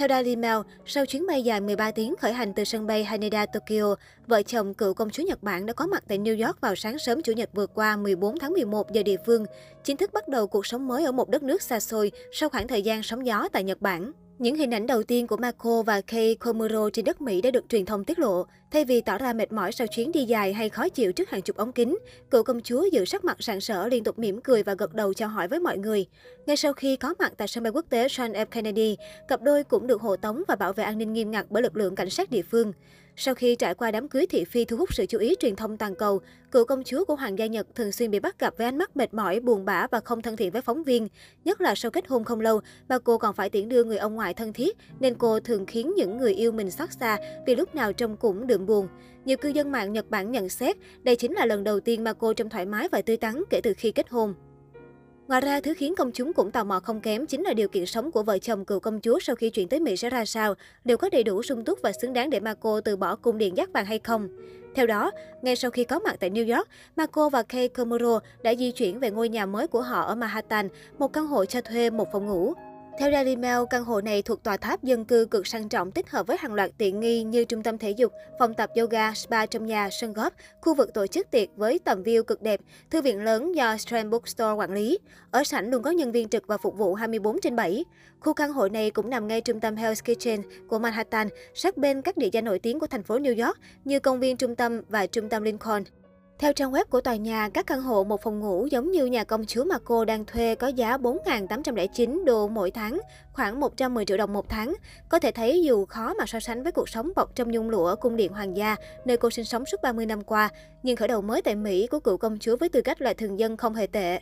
Theo Daily Mail, sau chuyến bay dài 13 tiếng khởi hành từ sân bay Haneda, Tokyo, vợ chồng cựu công chúa Nhật Bản đã có mặt tại New York vào sáng sớm Chủ nhật vừa qua 14 tháng 11 giờ địa phương, chính thức bắt đầu cuộc sống mới ở một đất nước xa xôi sau khoảng thời gian sóng gió tại Nhật Bản. Những hình ảnh đầu tiên của Marco và Kei Komuro trên đất Mỹ đã được truyền thông tiết lộ. Thay vì tỏ ra mệt mỏi sau chuyến đi dài hay khó chịu trước hàng chục ống kính, cựu công chúa giữ sắc mặt sảng sỡ liên tục mỉm cười và gật đầu chào hỏi với mọi người. Ngay sau khi có mặt tại sân bay quốc tế John F. Kennedy, cặp đôi cũng được hộ tống và bảo vệ an ninh nghiêm ngặt bởi lực lượng cảnh sát địa phương. Sau khi trải qua đám cưới thị phi thu hút sự chú ý truyền thông toàn cầu, cựu công chúa của Hoàng gia Nhật thường xuyên bị bắt gặp với ánh mắt mệt mỏi, buồn bã và không thân thiện với phóng viên. Nhất là sau kết hôn không lâu, bà cô còn phải tiễn đưa người ông ngoại thân thiết, nên cô thường khiến những người yêu mình xót xa vì lúc nào trông cũng đượm buồn. Nhiều cư dân mạng Nhật Bản nhận xét đây chính là lần đầu tiên mà cô trông thoải mái và tươi tắn kể từ khi kết hôn. Ngoài ra, thứ khiến công chúng cũng tò mò không kém chính là điều kiện sống của vợ chồng cựu công chúa sau khi chuyển tới Mỹ sẽ ra sao, liệu có đầy đủ sung túc và xứng đáng để Marco từ bỏ cung điện giác vàng hay không. Theo đó, ngay sau khi có mặt tại New York, Marco và Kay Komuro đã di chuyển về ngôi nhà mới của họ ở Manhattan, một căn hộ cho thuê một phòng ngủ. Theo Daily Mail, căn hộ này thuộc tòa tháp dân cư cực sang trọng tích hợp với hàng loạt tiện nghi như trung tâm thể dục, phòng tập yoga, spa trong nhà, sân golf, khu vực tổ chức tiệc với tầm view cực đẹp, thư viện lớn do Strand Bookstore quản lý. Ở sảnh luôn có nhân viên trực và phục vụ 24 trên 7. Khu căn hộ này cũng nằm ngay trung tâm Hell's Kitchen của Manhattan, sát bên các địa danh nổi tiếng của thành phố New York như công viên trung tâm và trung tâm Lincoln. Theo trang web của tòa nhà, các căn hộ một phòng ngủ giống như nhà công chúa mà cô đang thuê có giá 4.809 đô mỗi tháng, khoảng 110 triệu đồng một tháng. Có thể thấy dù khó mà so sánh với cuộc sống bọc trong nhung lụa cung điện hoàng gia, nơi cô sinh sống suốt 30 năm qua, nhưng khởi đầu mới tại Mỹ của cựu công chúa với tư cách là thường dân không hề tệ.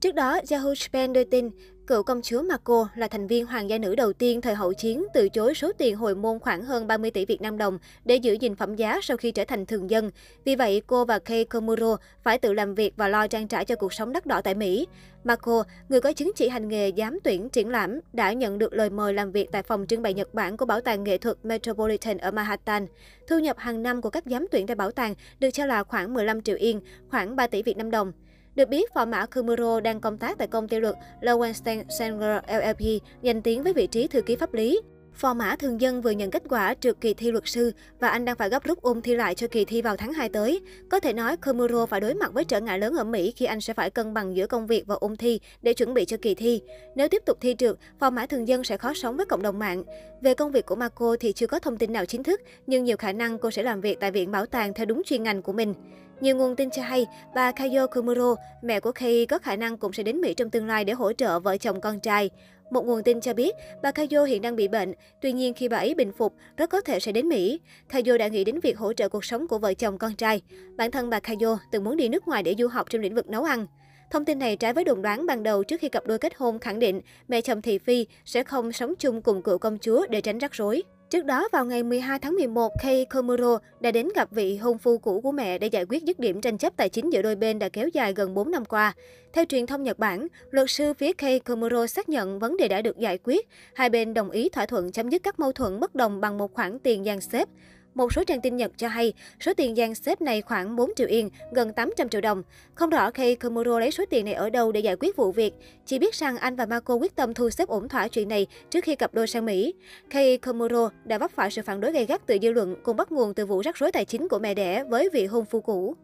Trước đó, Yahoo Japan đưa tin, cựu công chúa Marco là thành viên hoàng gia nữ đầu tiên thời hậu chiến từ chối số tiền hồi môn khoảng hơn 30 tỷ Việt Nam đồng để giữ gìn phẩm giá sau khi trở thành thường dân. Vì vậy, cô và Kei Komuro phải tự làm việc và lo trang trải cho cuộc sống đắt đỏ tại Mỹ. Marco, người có chứng chỉ hành nghề giám tuyển triển lãm, đã nhận được lời mời làm việc tại phòng trưng bày Nhật Bản của Bảo tàng Nghệ thuật Metropolitan ở Manhattan. Thu nhập hàng năm của các giám tuyển tại bảo tàng được cho là khoảng 15 triệu yên, khoảng 3 tỷ Việt Nam đồng. Được biết, phò mã Kumuro đang công tác tại công ty luật Lowenstein Sanger LLP, danh tiếng với vị trí thư ký pháp lý. Phò mã thường dân vừa nhận kết quả trượt kỳ thi luật sư và anh đang phải gấp rút ôn thi lại cho kỳ thi vào tháng 2 tới. Có thể nói Komuro phải đối mặt với trở ngại lớn ở Mỹ khi anh sẽ phải cân bằng giữa công việc và ôn thi để chuẩn bị cho kỳ thi. Nếu tiếp tục thi trượt, phò mã thường dân sẽ khó sống với cộng đồng mạng. Về công việc của Marco thì chưa có thông tin nào chính thức, nhưng nhiều khả năng cô sẽ làm việc tại viện bảo tàng theo đúng chuyên ngành của mình. Nhiều nguồn tin cho hay, bà Kayo Kumuro, mẹ của Kei có khả năng cũng sẽ đến Mỹ trong tương lai để hỗ trợ vợ chồng con trai. Một nguồn tin cho biết, bà Kayo hiện đang bị bệnh, tuy nhiên khi bà ấy bình phục, rất có thể sẽ đến Mỹ. Kayo đã nghĩ đến việc hỗ trợ cuộc sống của vợ chồng con trai. Bản thân bà Kayo từng muốn đi nước ngoài để du học trong lĩnh vực nấu ăn. Thông tin này trái với đồn đoán ban đầu trước khi cặp đôi kết hôn khẳng định mẹ chồng Thị Phi sẽ không sống chung cùng cựu công chúa để tránh rắc rối. Trước đó, vào ngày 12 tháng 11, Kei Komuro đã đến gặp vị hôn phu cũ của mẹ để giải quyết dứt điểm tranh chấp tài chính giữa đôi bên đã kéo dài gần 4 năm qua. Theo truyền thông Nhật Bản, luật sư phía Kei Komuro xác nhận vấn đề đã được giải quyết. Hai bên đồng ý thỏa thuận chấm dứt các mâu thuẫn bất đồng bằng một khoản tiền dàn xếp. Một số trang tin Nhật cho hay, số tiền giang xếp này khoảng 4 triệu yên, gần 800 triệu đồng. Không rõ khi Komuro lấy số tiền này ở đâu để giải quyết vụ việc. Chỉ biết rằng anh và Marco quyết tâm thu xếp ổn thỏa chuyện này trước khi cặp đôi sang Mỹ. Kei Komuro đã vấp phải sự phản đối gay gắt từ dư luận cùng bắt nguồn từ vụ rắc rối tài chính của mẹ đẻ với vị hôn phu cũ.